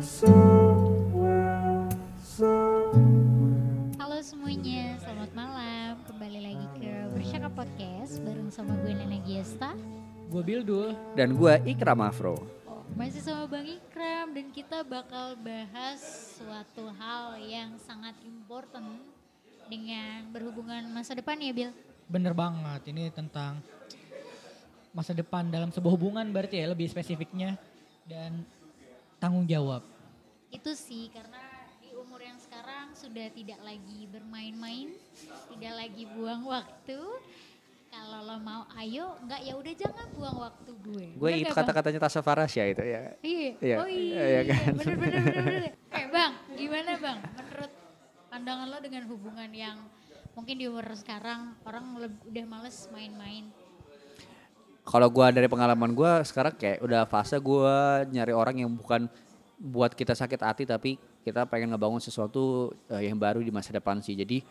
Halo semuanya, selamat malam. Kembali lagi ke Bersyaka Podcast bareng sama gue Nena Giesta. Gue Bildul. Dan gue Ikram Afro. Oh, masih sama Bang Ikram dan kita bakal bahas suatu hal yang sangat important dengan berhubungan masa depan ya Bil. Bener banget, ini tentang masa depan dalam sebuah hubungan berarti ya lebih spesifiknya dan tanggung jawab. Itu sih karena di umur yang sekarang sudah tidak lagi bermain-main, tidak lagi buang waktu. Kalau lo mau ayo, enggak ya udah jangan buang waktu gue. Gue itu kata-katanya Tasya Farasya itu ya. Iya. Iya, Oh iya. iya kan? Bener bener bener bener. Eh bang, gimana bang? Menurut pandangan lo dengan hubungan yang mungkin di umur sekarang orang udah males main-main. Kalau gue dari pengalaman gue sekarang kayak udah fase gue nyari orang yang bukan buat kita sakit hati tapi kita pengen ngebangun sesuatu eh, yang baru di masa depan sih. Jadi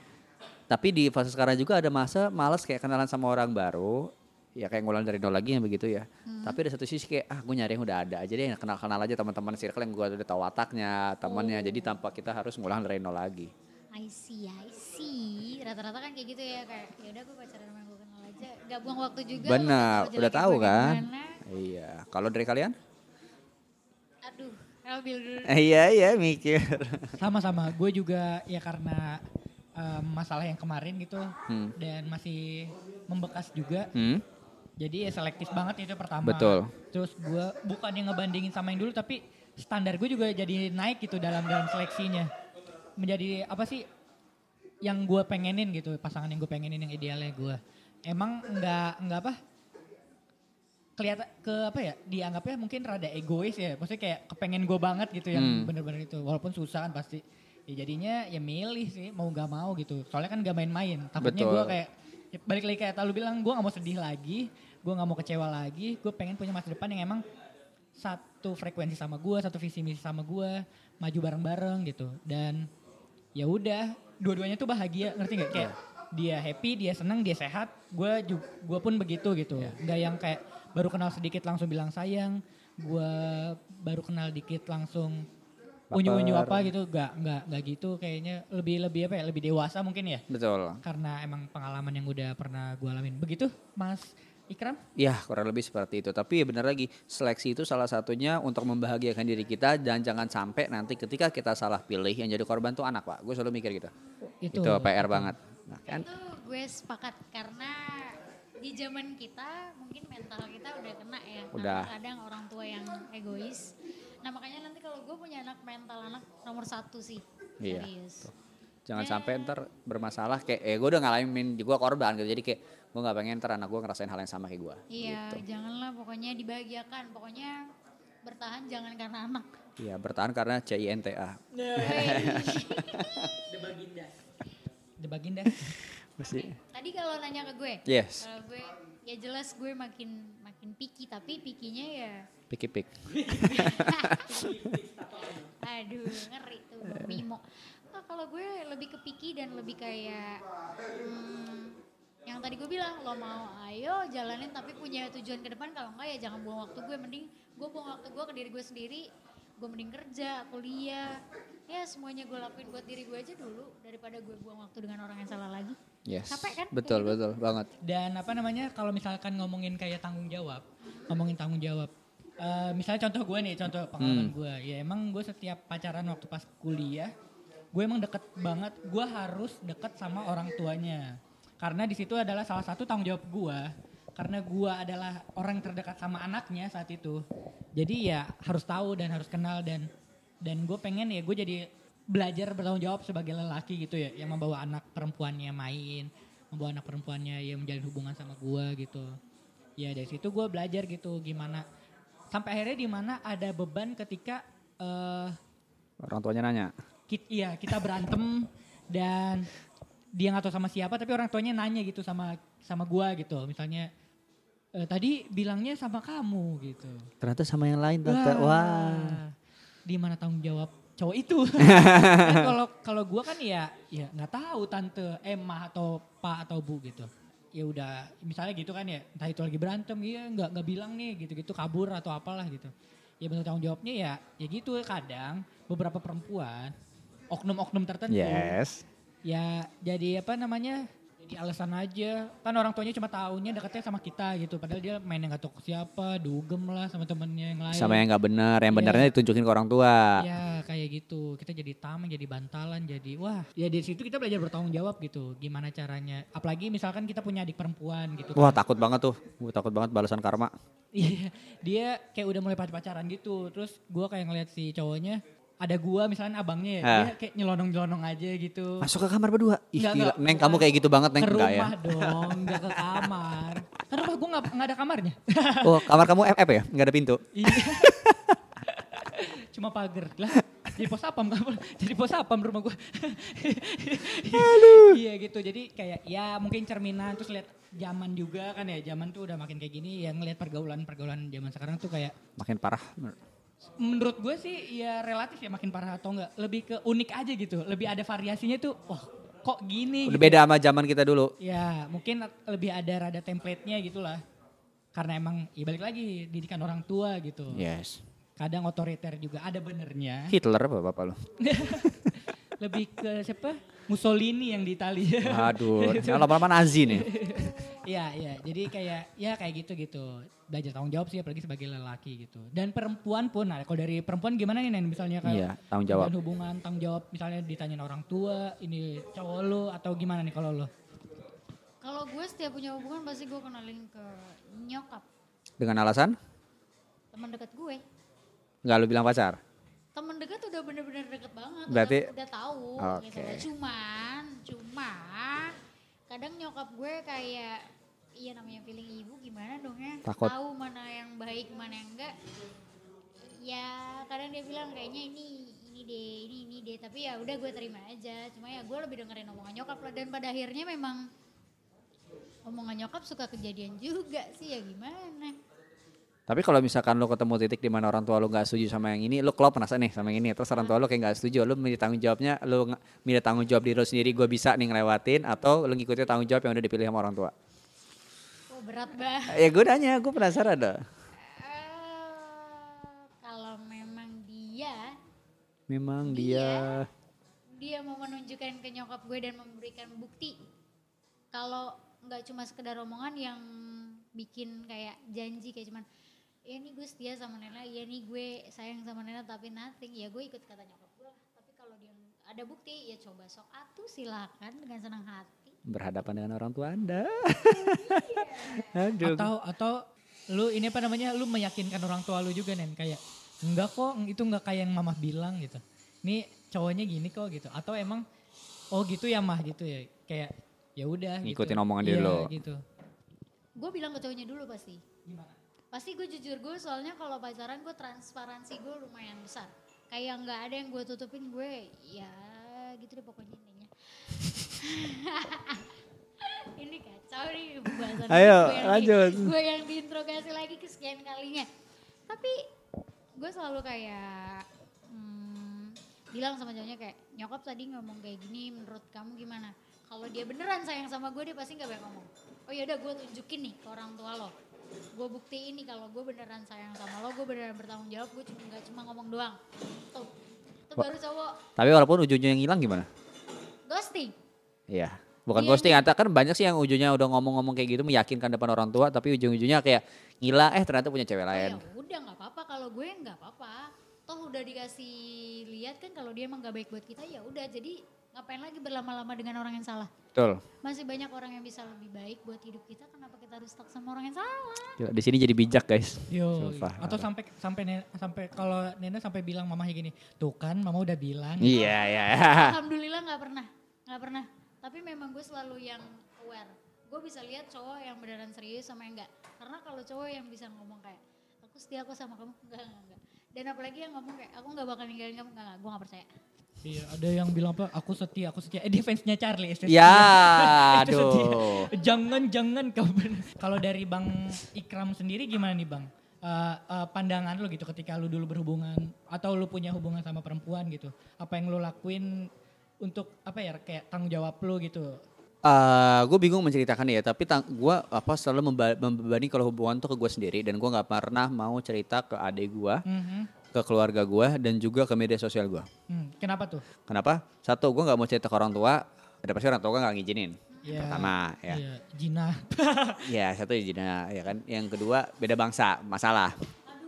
tapi di fase sekarang juga ada masa males kayak kenalan sama orang baru ya kayak ngulang dari nol lagi yang begitu ya. Tapi ada satu sisi kayak ah gue nyari yang udah ada aja deh kenal-kenal aja teman-teman circle yang gue udah tahu wataknya temannya. Jadi tanpa kita harus ngulang dari nol lagi. I see, I see. Rata-rata kan kayak gitu ya kayak ya udah gue pacaran sama Gak buang waktu juga. Benar, udah tahu kan? gimana. Iya. Kalau dari kalian? Aduh, ambil dulu. Iya iya mikir. Sama-sama, gue juga ya karena em, masalah yang kemarin gitu Hmm. dan masih membekas juga. Hmm? Jadi ya selektif banget itu pertama. Betul. Terus gue bukan yang ngebandingin sama yang dulu tapi standar gue juga jadi naik gitu dalam dalam seleksinya. Menjadi apa sih yang gue pengenin gitu pasangan yang gue pengenin yang idealnya gue. Emang nggak nggak apa kelihatan ke apa ya dianggapnya mungkin rada egois ya. Maksudnya kayak kepengen gue banget gitu yang Hmm. bener-bener itu. Walaupun susah kan pasti. Ya jadinya ya milih sih mau nggak mau gitu. Soalnya kan gak main-main. Takutnya gue kayak ya balik lagi kayak lu bilang gue gak mau sedih lagi gue gak mau kecewa lagi gue pengen punya masa depan yang emang satu frekuensi sama gue satu visi misi sama gue maju bareng-bareng gitu. Dan ya udah dua-duanya tuh bahagia ngerti nggak? Kayak dia happy dia senang dia sehat gue gue pun begitu gitu nggak yang kayak baru kenal sedikit langsung bilang sayang gue baru kenal dikit langsung unyu-unyu apa gitu nggak nggak nggak gitu kayaknya lebih lebih apa ya lebih dewasa mungkin ya Betul. karena emang pengalaman yang udah pernah gue alamin begitu Mas Ikram Ya kurang lebih seperti itu. Tapi ya benar lagi seleksi itu salah satunya untuk membahagiakan diri kita dan jangan sampai nanti ketika kita salah pilih yang jadi korban tuh anak pak. Gue selalu mikir gitu. itu, Itu, PR banget. Nah, kan? Itu gue sepakat karena di zaman kita mungkin mental kita udah kena ya. Udah. Karena kadang orang tua yang egois. Nah makanya nanti kalau gue punya anak mental anak nomor satu sih. Iya, Serius. Jangan sampai ntar bermasalah kayak eh gue udah ngalamin gue korban gitu. Jadi kayak gue nggak pengen ntar anak gue ngerasain hal yang sama kayak gue. Iya, Gitu. janganlah pokoknya dibahagiakan. Pokoknya bertahan jangan karena anak. Iya bertahan karena CINTA. The Baginda The Baginda Mesti. Tadi kalau nanya ke gue, Yes. kalau gue ya jelas gue makin makin picky tapi pikinya ya Piki pik. aduh ngeri tuh Bang Bimo. Nah, kalau gue lebih ke picky dan lebih kayak hmm, yang tadi gue bilang lo mau ayo jalanin tapi punya tujuan ke depan kalau enggak ya jangan buang waktu gue mending gue buang waktu gue ke diri gue sendiri gue mending kerja kuliah ya semuanya gue lakuin buat diri gue aja dulu daripada gue buang waktu dengan orang yang salah lagi Yes. Capek kan? Betul Kayak gitu. betul banget. Dan apa namanya kalau misalkan ngomongin kayak tanggung jawab, ngomongin tanggung jawab. Eh, misalnya contoh gue nih, contoh pengalaman Hmm. gue. Ya emang gue setiap pacaran waktu pas kuliah, gue emang deket banget. Gue harus deket sama orang tuanya. Karena di situ adalah salah satu tanggung jawab gue. Karena gue adalah orang yang terdekat sama anaknya saat itu. Jadi ya harus tahu dan harus kenal dan dan gue pengen ya gue jadi belajar bertanggung jawab sebagai lelaki gitu ya yang membawa anak perempuannya main membawa anak perempuannya yang menjalin hubungan sama gua gitu ya dari situ gue belajar gitu gimana sampai akhirnya di mana ada beban ketika eh Orang tuanya nanya. kit, iya kita berantem dan dia nggak tahu sama siapa tapi orang tuanya nanya gitu sama sama gua gitu misalnya "Eh, tadi bilangnya sama kamu gitu Ternyata sama yang lain tante. Wah. Di mana tanggung jawab cowok itu? Kan Kalau kalau gua kan ya ya nggak tahu tante Emma atau Pak atau Bu gitu. Ya udah misalnya gitu kan ya, entah itu lagi berantem, iya nggak nggak bilang nih gitu-gitu kabur atau apalah gitu. ya bentuk tanggung jawabnya ya ya gitu kadang beberapa perempuan oknum-oknum tertentu Yes. ya jadi apa namanya alasan aja kan orang tuanya cuma taunya deketnya sama kita gitu padahal dia main yang gak tahu siapa dugem lah sama temennya yang lain Sama yang nggak benar, yang Iya. benernya ditunjukin ke orang tua. ya kayak gitu kita jadi tameng jadi bantalan jadi wah ya dari situ kita belajar bertanggung jawab gitu gimana caranya apalagi misalkan kita punya adik perempuan gitu Wah kan. takut banget tuh, gue takut banget balasan karma. Iya, dia kayak udah mulai pacaran gitu. Terus gua kayak ngeliat si cowoknya, ada gua misalnya abangnya ya, Ah. dia kayak nyelonong-nyelonong aja gitu. Masuk ke kamar berdua. Ih Enggak, gila. Neng kamu kayak gitu banget Neng. ke ya? rumah dong, enggak ke kamar. Kan rumah gua enggak, enggak ada kamarnya. Oh kamar kamu FF ya? Nggak ada pintu? Iya. Cuma pagar lah. Jadi pos apam kamu. Jadi pos apam rumah gua. iya gitu. Jadi kayak ya mungkin cerminan terus lihat zaman juga kan ya. Zaman tuh udah makin kayak gini yang ngeliat pergaulan-pergaulan zaman sekarang tuh kayak Makin parah. Menurut gue sih ya relatif ya makin parah atau enggak lebih ke unik aja gitu lebih ada variasinya tuh wah kok gini Udah gitu. beda sama zaman kita dulu. ya mungkin lebih ada rada template-nya gitu lah karena emang ya balik lagi didikan orang tua gitu Yes. kadang otoriter juga ada benernya Hitler apa bapak lu? lebih ke siapa Mussolini yang di Italia Aduh, yang lama-lama Nazi nih. Iya, iya. Jadi kayak ya kayak gitu gitu. Belajar tanggung jawab sih apalagi sebagai lelaki gitu. Dan perempuan pun, nah kalau dari perempuan gimana nih Nen? Misalnya kayak Iya, tanggung jawab. hubungan hubungan tanggung jawab misalnya ditanyain orang tua, ini cowok lo atau gimana nih kalau lo? Kalau gue setiap punya hubungan pasti gue kenalin ke nyokap, Dengan alasan? teman dekat gue. Nggak lu bilang pacar? Temen dekat udah bener-bener deket banget, Berarti- udah, udah tahu gitu. Oke. Cuman, cuma kadang nyokap gue kayak iya namanya feeling ibu gimana dong ya Takut. tahu mana yang baik mana yang enggak ya kadang dia bilang kayaknya ini ini deh ini ini deh tapi ya udah gue terima aja cuma ya gue lebih dengerin omongan nyokap lah dan pada akhirnya memang omongan nyokap suka kejadian juga sih ya gimana Tapi kalau misalkan lu ketemu titik di mana orang tua lu nggak setuju sama yang ini, lu klop merasa nih sama yang ini, terus orang tua lu kayak nggak setuju, lu minta tanggung jawabnya, nge- minta tanggung jawab diri lu sendiri, gue bisa nih ngelewatin, atau lu ngikutin tanggung jawab yang udah dipilih sama orang tua. oh berat banget Ya gue nanya, gue penasaran dah. Eh, kalau memang dia Memang Dia. dia, dia mau menunjukkan ke nyokap gue dan memberikan bukti kalau nggak cuma sekedar omongan yang bikin kayak janji kayak cuman ya nih gue setia sama Nela ya nih gue sayang sama Nela tapi nothing ya gue ikut kata nyokap gue lah. tapi kalau dia ada bukti ya coba sok atuh silakan dengan senang hati berhadapan dengan orang tua anda. Aduh. Atau atau lu ini apa namanya? Lu meyakinkan orang tua lu juga Nen kayak enggak kok itu enggak kayak yang mama bilang gitu. Ini cowoknya gini kok gitu. Atau emang oh gitu ya mah gitu ya. Kayak ya udah gitu. Ngikutin omongan dia Iya, dulu. gitu. gue bilang ke cowoknya dulu pasti Gimana? Pasti gue jujur gue soalnya kalau pacaran gue transparansi gue lumayan besar. Kayak nggak ada yang gue tutupin gue ya gitu deh pokoknya intinya. Ini kacau nih pembahasan Ayo, gue yang di- lanjut. gue yang diinterogasi lagi kesekian kalinya. Tapi gue selalu kayak hmm, bilang sama cowoknya kayak nyokap tadi ngomong kayak gini menurut kamu gimana? Kalau dia beneran sayang sama gue dia pasti nggak banyak ngomong. Oh ya udah gue tunjukin nih ke orang tua lo gue buktiin nih kalau gue beneran sayang sama lo gue beneran bertanggung jawab gue cuma nggak cuma ngomong doang. Tuh itu baru cowok. Tapi walaupun ujungnya yang hilang gimana? ghosting. Iya. Bukan Iya, ghosting, atau kan banyak sih yang ujungnya udah ngomong-ngomong kayak gitu meyakinkan depan orang tua, tapi ujung-ujungnya kayak ngilang, eh ternyata punya cewek oh, lain. ya udah nggak apa-apa. Kalau gue nggak apa-apa. Toh udah dikasih lihat kan kalau dia emang gak baik buat kita ya udah. Jadi ngapain lagi berlama-lama dengan orang yang salah Betul. masih banyak orang yang bisa lebih baik buat hidup kita kenapa kita harus stuck sama orang yang salah Gila, Di sini jadi bijak guys. Yo, Sumpah. atau sampai sampai sampai kalau Nena sampai bilang mamanya gini, tuh kan mama udah bilang. Iya, iya. alhamdulillah nggak pernah nggak pernah tapi memang gue selalu yang aware gue bisa lihat cowok yang beneran serius sama yang enggak karena kalau cowok yang bisa ngomong kayak aku setia aku sama kamu enggak enggak enggak dan apalagi yang ngomong kayak aku nggak bakal ninggalin kamu enggak, enggak gue nggak percaya Iya, ada yang bilang apa? Aku setia, aku setia. Eh, dia fansnya Charlie. Ya, setia. aduh. Jangan, jangan kau. Kalau dari Bang Ikram sendiri gimana nih Bang? Eh, eh, pandangan lu gitu ketika lu dulu berhubungan atau lu punya hubungan sama perempuan gitu. Apa yang lu lakuin untuk apa ya kayak tanggung jawab lu gitu. Eh, gue bingung menceritakan ya, tapi gue apa selalu memba- membebani kalau hubungan tuh ke gue sendiri dan gue nggak pernah mau cerita ke adik gue, Mhm. Ke keluarga gue dan juga ke media sosial gue. Hmm, kenapa tuh? Kenapa? Satu, gue nggak mau cerita ke orang tua, ada pasti orang tua gue nggak ngizinin. Iya. Pertama, ya. Iya, Jina. Ya satu izin ya kan. Yang kedua beda bangsa, masalah.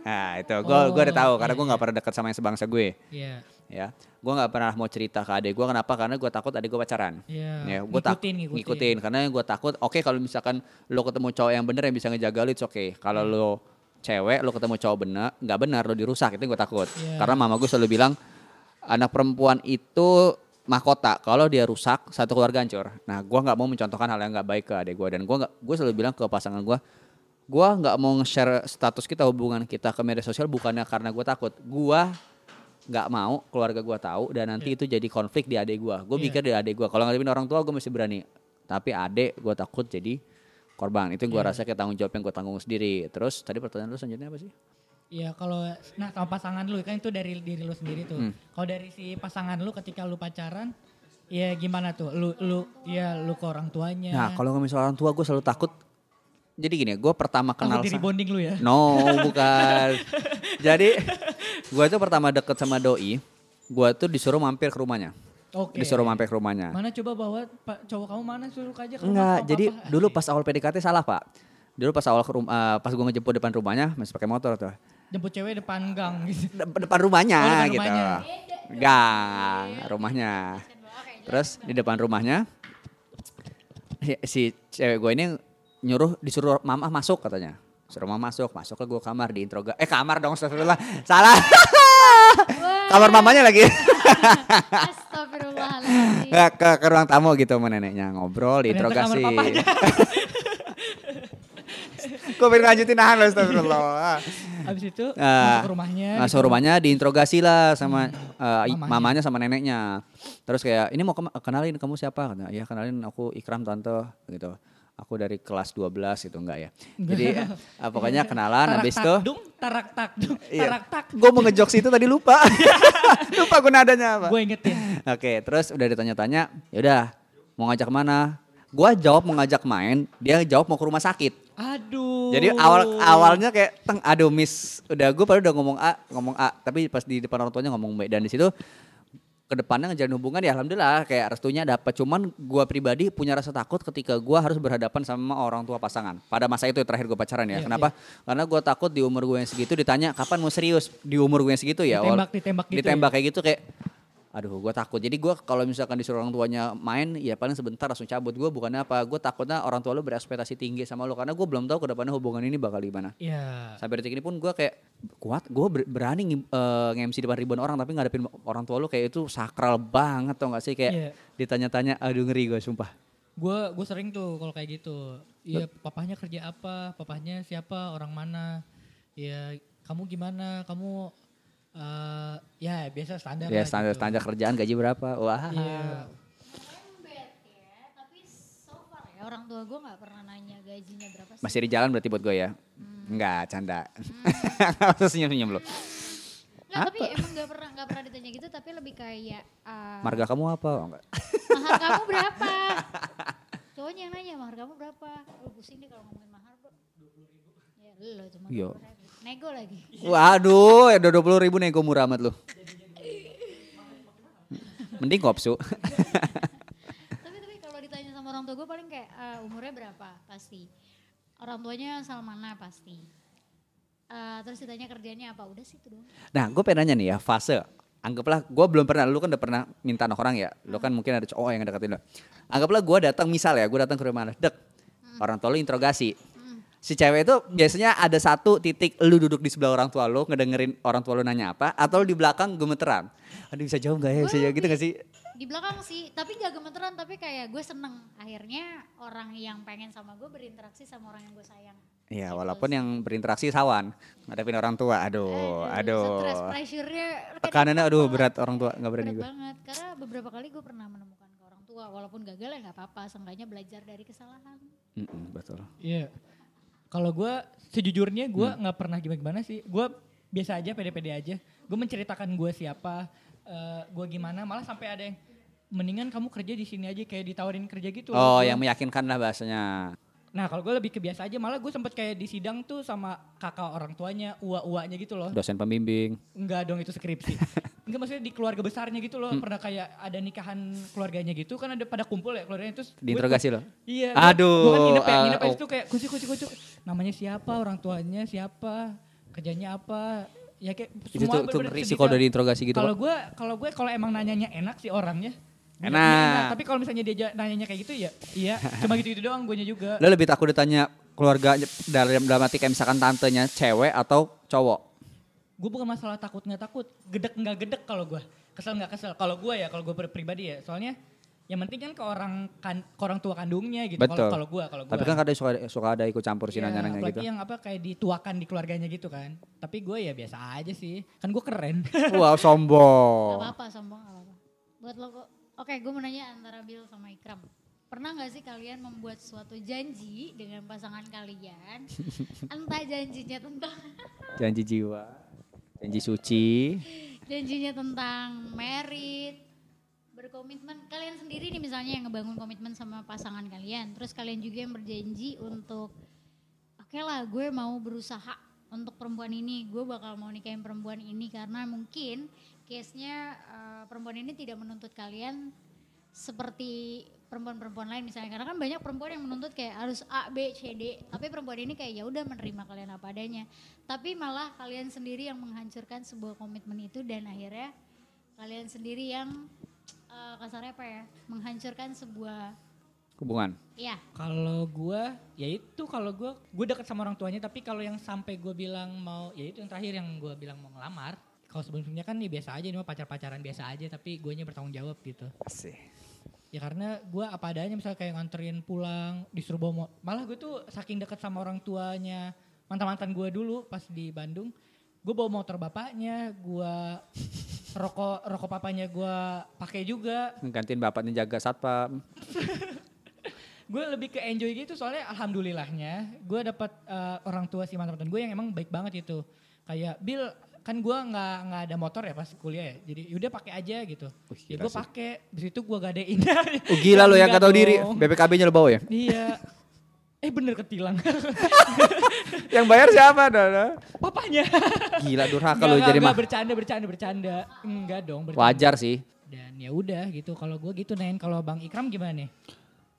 Nah itu gue Oh, gue udah tahu karena iya, gue nggak pernah dekat sama yang sebangsa gue. Iya. Ya, gue nggak pernah mau cerita ke adik gue kenapa? Karena gue takut adik gue pacaran. Iya. Ya, gue tak Ngikutin, ngikutin. karena gue takut. Oke kalau misalkan lo ketemu cowok yang bener yang bisa ngejaga lo, oke. Kalau lo cewek, lo ketemu cowok bener, nggak benar, lo dirusak itu gue takut. Iya. Karena mama gue selalu bilang anak perempuan itu mahkota. Kalau dia rusak, satu keluarga hancur. Nah, gue nggak mau mencontohkan hal yang nggak baik ke adik gue dan gue nggak, gue selalu bilang ke pasangan gue, gue nggak mau nge-share status kita hubungan kita ke media sosial bukannya karena gue takut. Gue nggak mau keluarga gue tahu dan nanti itu jadi konflik di adik gue. Gue Iya. mikir di adik gue. Kalau ngadepin orang tua gue masih berani. Tapi adik gue takut jadi korban. Itu yang gue Iya. rasa kayak tanggung jawab yang gue tanggung sendiri. Terus tadi pertanyaan lu selanjutnya apa sih? Iya kalau nah sama pasangan lu kan itu dari diri lu sendiri tuh. Hmm. Kalau dari si pasangan lu ketika lu pacaran, ya gimana tuh? Lu lu ya lu ke orang tuanya. Nah kalau ngomongin soal orang tua gue selalu takut. Jadi gini, gue pertama kenal diri sa- bonding lu ya. No, bukan. Jadi gue tuh pertama deket sama doi, gue tuh disuruh mampir ke rumahnya. Oke. Disuruh mampir ke rumahnya. Mana coba bawa pak cowok kamu mana suruh aja ke rumah Enggak, papa, jadi papa. dulu pas awal PDKT salah pak. Dulu pas awal ke rumah, pas gue ngejemput depan rumahnya, masih pakai motor tuh. jemput cewek depan gang gitu. De- depan rumahnya Oh, depan gitu. rumahnya. Gang, rumahnya. Terus di depan rumahnya si, si cewek gue ini nyuruh disuruh mama masuk katanya. Suruh mama masuk, masuk ke gue kamar di introga. Eh kamar dong, astagfirullah. Salah. kamar mamanya lagi. Astagfirullahaladzim. Ke, ke ruang tamu gitu sama neneknya ngobrol, diinterogasi. papanya. Gue pengen lanjutin nahan loh astagfirullah. Habis itu Ah, masuk ke rumahnya. Masuk gitu. rumahnya diinterogasi lah sama eh, i- Mamanya. mamanya sama neneknya. Terus kayak ini mau kenalin kamu siapa? Kata, ya kenalin aku Ikram tante gitu. Aku dari kelas 12 gitu enggak ya. Jadi eh, pokoknya kenalan Tarak habis tak itu dung, tarak tak dung, Iya. tarak tak. gue mau ngejokes itu tadi lupa. lupa gue nadanya apa. Gue ingetin. Oke, terus udah ditanya-tanya, yaudah mau ngajak mana? Gua jawab mau ngajak main, dia jawab mau ke rumah sakit. Aduh. Jadi awal awalnya kayak teng aduh miss udah gue baru udah ngomong A ngomong A tapi pas di depan orang tuanya ngomong B dan di situ ke depannya ngejalin hubungan ya alhamdulillah kayak restunya dapat cuman gua pribadi punya rasa takut ketika gua harus berhadapan sama orang tua pasangan. Pada masa itu terakhir gue pacaran ya. Iya, kenapa? karena gua takut di umur gue yang segitu ditanya kapan mau serius? Di umur gue yang segitu ya Ditembak, ditembak gitu ditembak kayak gitu kayak aduh gue takut jadi gua kalau misalkan disuruh orang tuanya main ya paling sebentar langsung cabut gue bukannya apa gue takutnya orang tua lu berekspektasi tinggi sama lu karena gue belum tahu ke depannya hubungan ini bakal gimana Iya. sampai detik ini pun gue kayak kuat gue berani ngim- eh, nge-MC depan ribuan orang tapi ngadepin orang tua lu kayak itu sakral banget tau gak sih kayak Iya. ditanya-tanya aduh ngeri gue sumpah Gue gue sering tuh kalau kayak gitu. Iya, papahnya kerja apa? Papahnya siapa? Orang mana? Ya, kamu gimana? Kamu eh ya biasa standar ya standar gitu. standar kerjaan gaji berapa wah Iya. Ya, ya orang tua gue nggak pernah nanya gajinya berapa sih. masih di jalan berarti buat gue ya Enggak, canda. Nggak usah senyum-senyum lu. Nggak, tapi emang nggak pernah nggak pernah ditanya gitu, tapi lebih kayak uh, Marga kamu apa? Oh, enggak. mahar kamu berapa? Cowoknya yang nanya mahar kamu berapa? Lu pusing deh kalau ngomongin lo cuma. 20.000. Nego lagi. Waduh, ya udah 20 ribu nego murah amat lu. Mending kopsu. tapi tapi kalau ditanya sama orang tua gue paling kayak uh, umurnya berapa pasti. Orang tuanya asal mana pasti. Uh, terus ditanya kerjanya apa udah sih itu doang. Nah, gue pengen nanya nih ya, fase. Anggaplah gue belum pernah, lu kan udah pernah minta anak orang ya. Lu kan mungkin ada cowok yang deketin lu. Anggaplah gue datang misal ya, gue datang ke rumah anak. Dek, orang tua lu interogasi. Si cewek itu biasanya ada satu titik lu duduk di sebelah orang tua lu, ngedengerin orang tua lu nanya apa, atau lu di belakang gemeteran. Aduh bisa jauh gak ya, bisa jauh gitu gak sih? Di belakang sih, tapi gak gemeteran tapi kayak gue seneng akhirnya orang yang pengen sama gue berinteraksi sama orang yang gue sayang. Iya, walaupun yang berinteraksi sawan, ngadepin orang tua. Aduh, aduh. Stress pressure-nya Tekanannya aduh berat orang tua, nggak berani gue. banget. Karena beberapa kali gue pernah menemukan ke orang tua, walaupun gagal ya nggak apa-apa, seenggaknya belajar dari kesalahan. Mm-mm, betul. Iya. Kalau gue sejujurnya gue Hmm. nggak pernah gimana-gimana sih. Gue biasa aja, pede-pede aja. Gue menceritakan gue siapa, gue gimana. Malah sampai ada yang mendingan kamu kerja di sini aja kayak ditawarin kerja gitu. Oh, yang meyakinkan lah bahasanya. Nah kalau gue lebih kebiasa aja malah gue sempet kayak di sidang tuh sama kakak orang tuanya, ua-uanya gitu loh. Dosen pembimbing. Enggak dong itu skripsi. Enggak maksudnya di keluarga besarnya gitu loh. Hmm. Pernah kayak ada nikahan keluarganya gitu kan ada pada kumpul ya keluarganya terus. Diinterogasi loh. Iya. Aduh, Gue kan nginep ya, nginep oh. itu kayak kucuk kucuk kucuk. Namanya siapa, orang tuanya siapa, kerjanya apa. Ya kayak Itu semua tuh, kalau udah diinterogasi gitu. Kalau gue kalau gue kalau emang nanyanya enak sih orangnya. Enak. dia Tapi kalau misalnya dia nanyanya kayak gitu ya, iya cuma gitu-gitu doang gue juga. Lo lebih takut ditanya keluarga dalam dalam arti kayak misalkan tantenya cewek atau cowok. Gue bukan masalah takut nggak takut, gedek nggak gedek kalau gue, kesel nggak kesel. Kalau gue ya, kalau gue pribadi ya, soalnya yang penting kan ke orang kan ke orang tua kandungnya gitu. Betul. Kalau kalau gue, kalau gue. Tapi kan kadang suka suka ada ikut campur sih Iya, nanya-nanya apalagi gitu. yang apa kayak dituakan di keluarganya gitu kan. Tapi gue ya biasa aja sih, kan gue keren. Wow, Gak sombong. apa-apa sombong gak apa-apa. Buat lo kok. Oke gue mau nanya antara Bill sama Ikram. Pernah gak sih kalian membuat suatu janji dengan pasangan kalian? Entah janjinya tentang Janji jiwa. Janji suci. janjinya tentang merit, berkomitmen. Kalian sendiri nih misalnya yang ngebangun komitmen sama pasangan kalian. Terus kalian juga yang berjanji untuk oke lah gue mau berusaha untuk perempuan ini. Gue bakal mau nikahin perempuan ini karena mungkin case-nya eh, perempuan ini tidak menuntut kalian seperti perempuan-perempuan lain misalnya karena kan banyak perempuan yang menuntut kayak harus A B C D tapi perempuan ini kayak ya udah menerima kalian apa adanya tapi malah kalian sendiri yang menghancurkan sebuah komitmen itu dan akhirnya kalian sendiri yang eh, kasarnya apa ya menghancurkan sebuah Hubungan. ya Kalau gue, ya itu kalau gue, gue deket sama orang tuanya. Tapi kalau yang sampai gue bilang mau, ya itu yang terakhir yang gue bilang mau ngelamar. Kalau sebelumnya kan ya biasa aja, ini mah pacar-pacaran biasa aja. Tapi gue bertanggung jawab gitu. Asih. Ya karena gue apa adanya misalnya kayak nganterin pulang, disuruh bawa mo- Malah gue tuh saking deket sama orang tuanya mantan-mantan gue dulu pas di Bandung. Gue bawa motor bapaknya, gue rokok rokok papanya gue pakai juga. Gantiin bapaknya jaga satpam. gue lebih ke enjoy gitu soalnya alhamdulillahnya gue dapat eh, orang tua si mantan gue yang emang baik banget itu kayak Bill kan gue nggak nggak ada motor ya pas kuliah ya jadi yaudah pakai aja gitu Wih, ya gue pakai di situ gue gadein Oh gila lo yang Enggak gak tau diri. dong. BPKB-nya lo bawa ya? iya eh bener ketilang yang bayar siapa? Dada? papanya Gila durhaka enggak, jadi mah. bercanda bercanda bercanda enggak dong bercanda. Wajar sih. dan ya udah gitu kalau gue gitu nen kalau bang Ikram gimana nih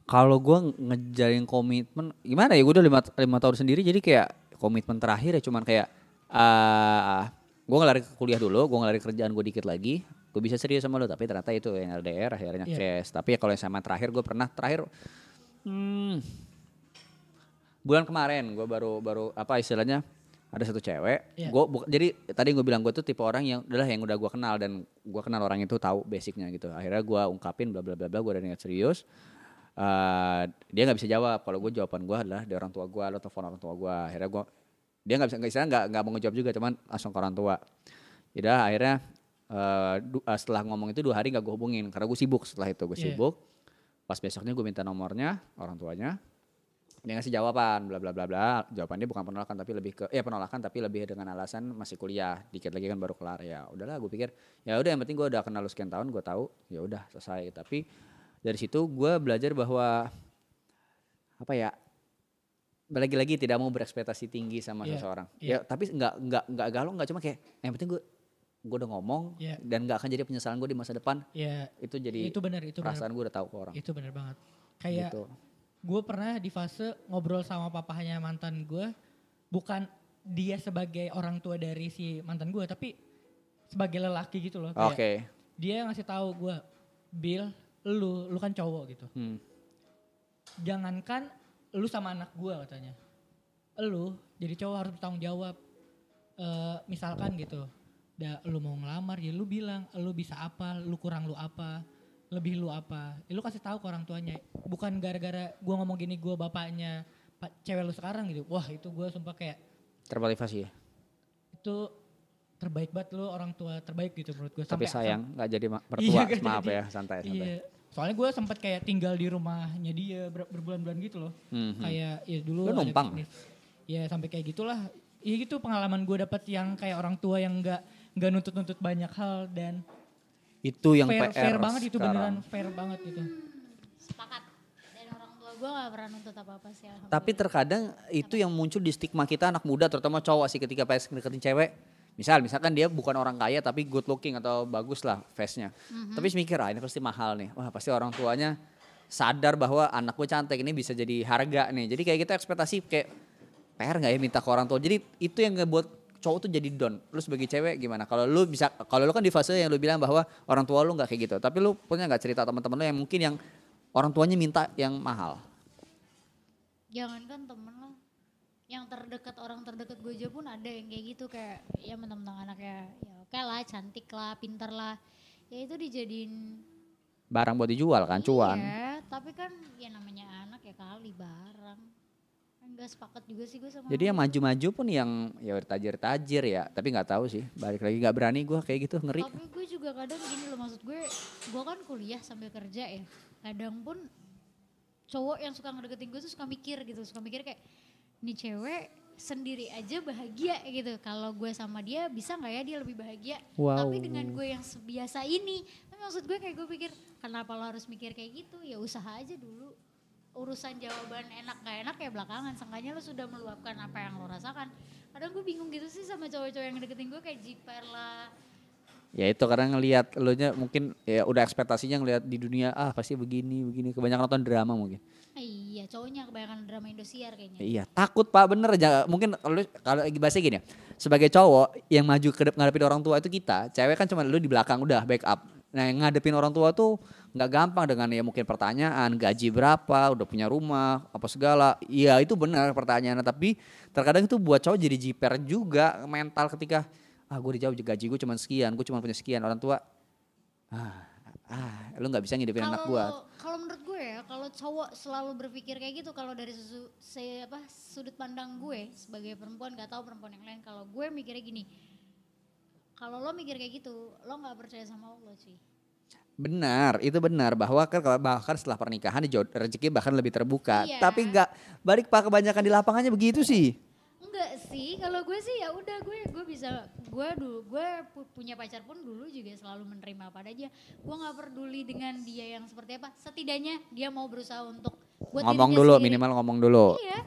Kalau gue ngejalin komitmen, gimana ya? Gue udah lima, lima tahun sendiri, jadi kayak komitmen terakhir ya cuman kayak, ah gue ngelari ke kuliah dulu, gue ngelari kerjaan gue dikit lagi, gue bisa serius sama lo, tapi ternyata itu yang LDR akhirnya Iya. cash. Tapi ya kalau yang sama terakhir gue pernah terakhir, hmm, bulan kemarin gue baru baru apa istilahnya ada satu cewek, Iya. gue jadi tadi gue bilang gue tuh tipe orang yang adalah yang udah gue kenal dan gue kenal orang itu tahu basicnya gitu. Akhirnya gue ungkapin bla bla bla bla, gue udah niat serius. Eh, dia nggak bisa jawab kalau gue jawaban gue adalah dari orang tua gue lo telepon orang tua gue akhirnya gue dia nggak bisa nggak istilah nggak nggak mau ngejawab juga cuman langsung ke orang tua. Yaudah akhirnya eh, du- eh, setelah ngomong itu dua hari nggak gue hubungin karena gue sibuk setelah itu gue Iya. sibuk. Pas besoknya gue minta nomornya orang tuanya. Dia ngasih jawaban bla bla bla bla. Jawabannya bukan penolakan tapi lebih ke ya penolakan tapi lebih dengan alasan masih kuliah. Dikit lagi kan baru kelar. Ya udahlah gue pikir ya udah yang penting gue udah kenal lu sekian tahun gue tahu ya udah selesai. Tapi dari situ gue belajar bahwa apa ya lagi-lagi tidak mau berekspektasi tinggi sama Iya, seseorang. iya. ya tapi nggak nggak nggak galau nggak cuma kayak yang penting gue gue udah ngomong Iya. dan nggak akan jadi penyesalan gue di masa depan. Ya itu jadi itu benar itu perasaan gue udah tahu ke orang. Itu benar banget. Kayak gitu. gue pernah di fase ngobrol sama papahnya mantan gue bukan dia sebagai orang tua dari si mantan gue tapi sebagai lelaki gitu loh oke. kayak dia ngasih tahu gue Bill lu lu kan cowok gitu. Hmm. jangankan lu sama anak gue katanya. Lu jadi cowok harus bertanggung jawab. Eh, misalkan gitu da, lu mau ngelamar ya lu bilang lu bisa apa lu kurang lu apa lebih lu apa. Ya, lu kasih tahu ke orang tuanya. Bukan gara-gara gua ngomong gini gua bapaknya pa- cewek lu sekarang gitu. Wah itu gua sumpah kayak termotivasi ya? Itu terbaik banget lu orang tua terbaik gitu menurut gue tapi sayang nggak jadi Iya, mertua. nggak maaf jadi. ya santai santai. Iya soalnya gue sempat kayak tinggal di rumahnya dia ber- berbulan-bulan gitu loh Mhm. kayak ya dulu Lu numpang? ya sampai kayak gitulah ya gitu pengalaman gue dapat yang kayak orang tua yang nggak nggak nuntut-nuntut banyak hal dan Itu yang fair, PR fair banget itu sekarang. beneran fair banget itu. Sepakat. Dan orang tua gue gak pernah nuntut apa-apa sih. Tapi terkadang itu yang muncul di stigma kita anak muda terutama cowok sih ketika pas deketin cewek. Misal, misalkan dia bukan orang kaya tapi good looking atau bagus lah face-nya. Tapi mikir ah ini pasti mahal nih. Wah pasti orang tuanya sadar bahwa anak gue cantik ini bisa jadi harga nih. Jadi kayak kita ekspektasi kayak PR nggak ya minta ke orang tua. Jadi itu yang ngebuat cowok tuh jadi down. Lu sebagai cewek gimana? Kalau lu bisa, kalau lu kan di fase yang lu bilang bahwa orang tua lu nggak kayak gitu. Tapi lu punya nggak cerita teman-teman lu yang mungkin yang orang tuanya minta yang mahal? Jangankan temen lo. Yang terdekat orang terdekat gue aja pun ada yang kayak gitu kayak ya mentang-mentang anaknya ya oke lah cantik lah pintar lah ya itu dijadiin Barang buat dijual kan, cuan. Iya, tapi kan ya namanya anak ya kali barang. Enggak sepakat juga sih gue sama Jadi yang maju-maju pun yang ya tajir-tajir ya, tapi nggak tahu sih. Balik lagi nggak berani gue kayak gitu ngeri. Tapi gue juga kadang gini loh maksud gue, gue kan kuliah sambil kerja ya. Kadang pun cowok yang suka ngedeketin gue tuh suka mikir gitu, suka mikir kayak nih cewek sendiri aja bahagia gitu. Kalau gue sama dia bisa nggak ya dia lebih bahagia? Wow. Tapi dengan gue yang sebiasa ini, tapi maksud gue kayak gue pikir kenapa lo harus mikir kayak gitu? Ya usaha aja dulu. Urusan jawaban enak gak enak ya belakangan. Seenggaknya lo sudah meluapkan apa yang lo rasakan. Kadang gue bingung gitu sih sama cowok-cowok yang deketin gue kayak jiper lah. Ya itu karena ngelihat lo nya mungkin ya udah ekspektasinya ngelihat di dunia ah pasti begini begini kebanyakan nonton drama mungkin. Iya cowoknya kebanyakan drama Indosiar kayaknya. Iya takut pak bener aja mungkin kalau kalau bahasa gini ya sebagai cowok yang maju ke ngadepin orang tua itu kita cewek kan cuma lu di belakang udah backup. Nah yang ngadepin orang tua tuh nggak gampang dengan ya mungkin pertanyaan gaji berapa udah punya rumah apa segala. Iya itu benar pertanyaannya tapi terkadang itu buat cowok jadi jiper juga mental ketika ah gue dijawab gaji gue cuma sekian gue cuma punya sekian orang tua ah ah lu nggak bisa ngidupin anak gue Kalau menurut gue ya, kalau cowok selalu berpikir kayak gitu, kalau dari susu, saya apa sudut pandang gue sebagai perempuan, gak tahu perempuan yang lain. Kalau gue mikirnya gini, kalau lo mikir kayak gitu, lo nggak percaya sama Allah sih. Benar, itu benar bahwa kan bahkan setelah pernikahan rezeki bahkan lebih terbuka. Iya. Tapi nggak balik pak kebanyakan di lapangannya begitu sih. Enggak sih, kalau gue sih ya udah gue gue bisa gue dulu gue pu- punya pacar pun dulu juga selalu menerima apa adanya. Gue nggak peduli dengan dia yang seperti apa. Setidaknya dia mau berusaha untuk buat ngomong dulu sendiri. minimal ngomong dulu. Iya,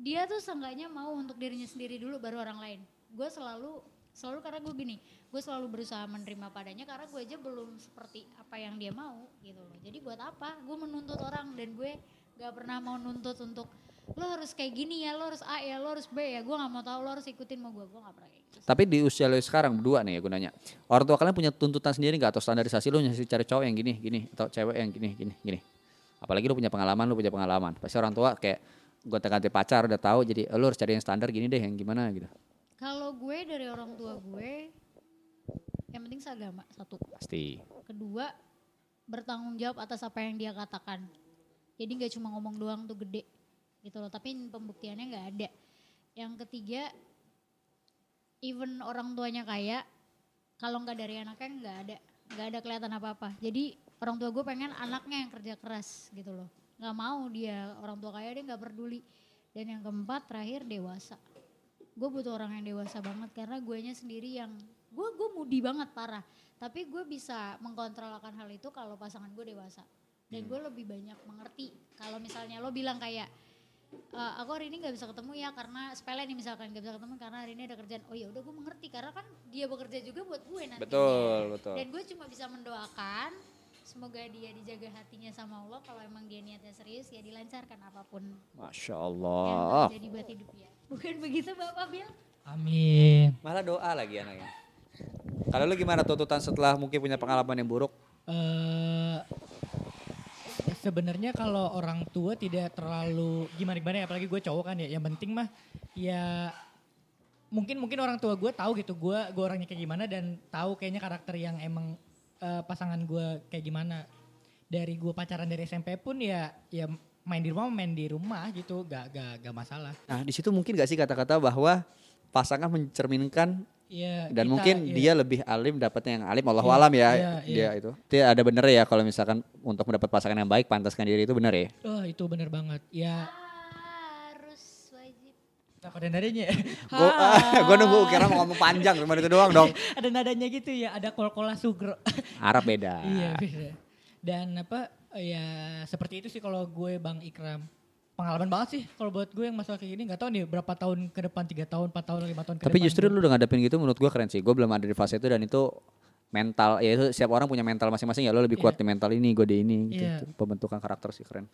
dia tuh seenggaknya mau untuk dirinya sendiri dulu baru orang lain. Gue selalu selalu karena gue gini, gue selalu berusaha menerima padanya karena gue aja belum seperti apa yang dia mau gitu loh. Jadi buat apa? Gue menuntut orang dan gue gak pernah mau nuntut untuk lo harus kayak gini ya, lo harus A ya, lo harus B ya. Gue gak mau tahu lo harus ikutin mau gue, gue gak pernah kayak gitu. Tapi di usia lo sekarang berdua nih ya gunanya. Orang tua kalian punya tuntutan sendiri nggak atau standarisasi lo nyari cari cowok yang gini gini atau cewek yang gini gini gini. Apalagi lo punya pengalaman, lo punya pengalaman. Pasti orang tua kayak gue ganti pacar udah tahu jadi lo harus cari yang standar gini deh yang gimana gitu. Kalau gue dari orang tua gue, yang penting seagama satu. Pasti. kedua bertanggung jawab atas apa yang dia katakan jadi nggak cuma ngomong doang tuh gede gitu loh tapi pembuktiannya nggak ada. Yang ketiga even orang tuanya kaya kalau nggak dari anaknya nggak ada nggak ada kelihatan apa apa jadi orang tua gue pengen anaknya yang kerja keras gitu loh. Nggak mau dia orang tua kaya dia nggak peduli. Dan yang keempat terakhir dewasa. Gue butuh orang yang dewasa banget karena guanya sendiri yang gue gue mudi banget parah. Tapi gue bisa mengkontrol akan hal itu kalau pasangan gue dewasa. Dan gue lebih banyak mengerti. Kalau misalnya lo bilang kayak "Eh, aku hari ini nggak bisa ketemu ya karena sepele nih misalkan nggak bisa ketemu karena hari ini ada kerjaan oh ya udah gue mengerti karena kan dia bekerja juga buat gue nantinya Betul, betul. dan gue cuma bisa mendoakan semoga dia dijaga hatinya sama Allah kalau emang dia niatnya serius ya dilancarkan apa pun Masya yang Allah. terjadi buat hidup dia bukan begitu bapak Bill Amin. Malah doa lagi anaknya. Kalau lu gimana tuntutan setelah mungkin punya pengalaman yang buruk? eh sebenarnya kalau orang tua tidak terlalu gimana gimana ya apalagi gue cowok kan ya yang penting mah ya mungkin mungkin orang tua gue tahu gitu gue gue orangnya kayak gimana dan tahu kayaknya karakter yang emang eh, pasangan gue kayak gimana. Dari gue pacaran dari SMP pun ya ya main di rumah main di rumah gitu gak gak gak masalah. Nah di situ mungkin gak sih kata-kata bahwa pasangan mencerminkan Iya, dan kita- mungkin iya. dia lebih alim dapatnya yang alim Allah Iya, alam ya iya, dia iya. itu. Dia ada bener ya kalau misalkan untuk mendapat pasangan yang baik pantaskan diri itu bener ya. oh itu bener banget ya harus wajib Takut ada nadanya ya? Gue gue nunggu kira mau ngomong panjang cuma itu doang dong. ada nadanya gitu ya, ada kol-kola sugro. Arab beda. iya beda. Dan apa ya seperti itu sih kalau gue Bang Ikram. Pengalaman banget sih kalau buat gue yang masalah kayak gini nggak tahu nih berapa tahun ke depan tiga tahun empat tahun lima tahun ke Tapi depan justru lu udah ngadepin gitu menurut gue keren sih. Gue belum ada di fase itu dan itu mental ya itu setiap orang punya mental masing-masing ya lo lebih kuat di mental ini gue di ini gitu. Iya. Itu Pembentukan karakter sih keren.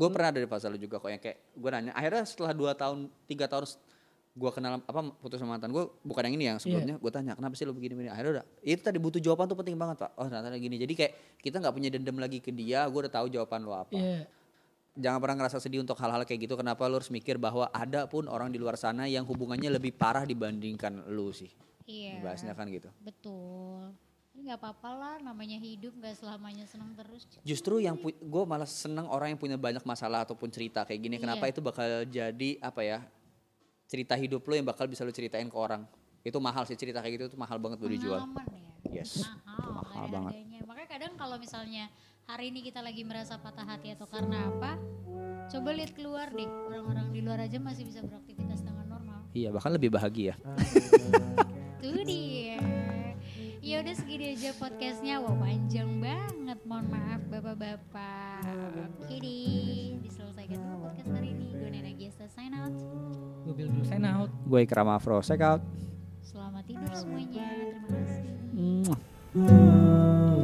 Gue pernah ada di fase lu juga kok yang kayak gue nanya akhirnya setelah dua tahun tiga tahun gue kenal apa putus sama mantan gue bukan yang ini yang sebelumnya gue tanya kenapa sih lu begini begini akhirnya udah itu tadi butuh jawaban tuh penting banget pak oh ternyata gini jadi kayak kita nggak punya dendam lagi ke dia gue udah tahu jawaban lo apa Iya. Jangan pernah ngerasa sedih untuk hal-hal kayak gitu kenapa lu harus mikir bahwa ada pun orang di luar sana yang hubungannya lebih parah dibandingkan lu sih Iya. bahasnya kan gitu Betul. Ini nggak apa-apa lah, namanya hidup nggak selamanya senang terus. justru yang gue malah seneng orang yang punya banyak masalah ataupun cerita kayak gini kenapa Iya. itu bakal jadi apa ya cerita hidup lo yang bakal bisa lu ceritain ke orang itu mahal sih cerita kayak gitu itu mahal banget buat dijual Pengalaman ya. yes Mahal, Mahal banget. harganya. Makanya kadang kalau misalnya hari ini kita lagi merasa patah hati atau karena apa, coba lihat keluar deh. Orang-orang di luar aja masih bisa beraktivitas dengan normal. iya bahkan lebih bahagia Tuh dia. Ya udah segini aja podcastnya. Wah panjang banget. Mohon maaf bapak-bapak. Oke deh. Diselesaikan dulu podcast hari ini. Gue Nena Giesta sign out. Gue bilang dulu sign out. gue Ikram Afro check out Selamat tidur semuanya. Terima kasih. Mwah.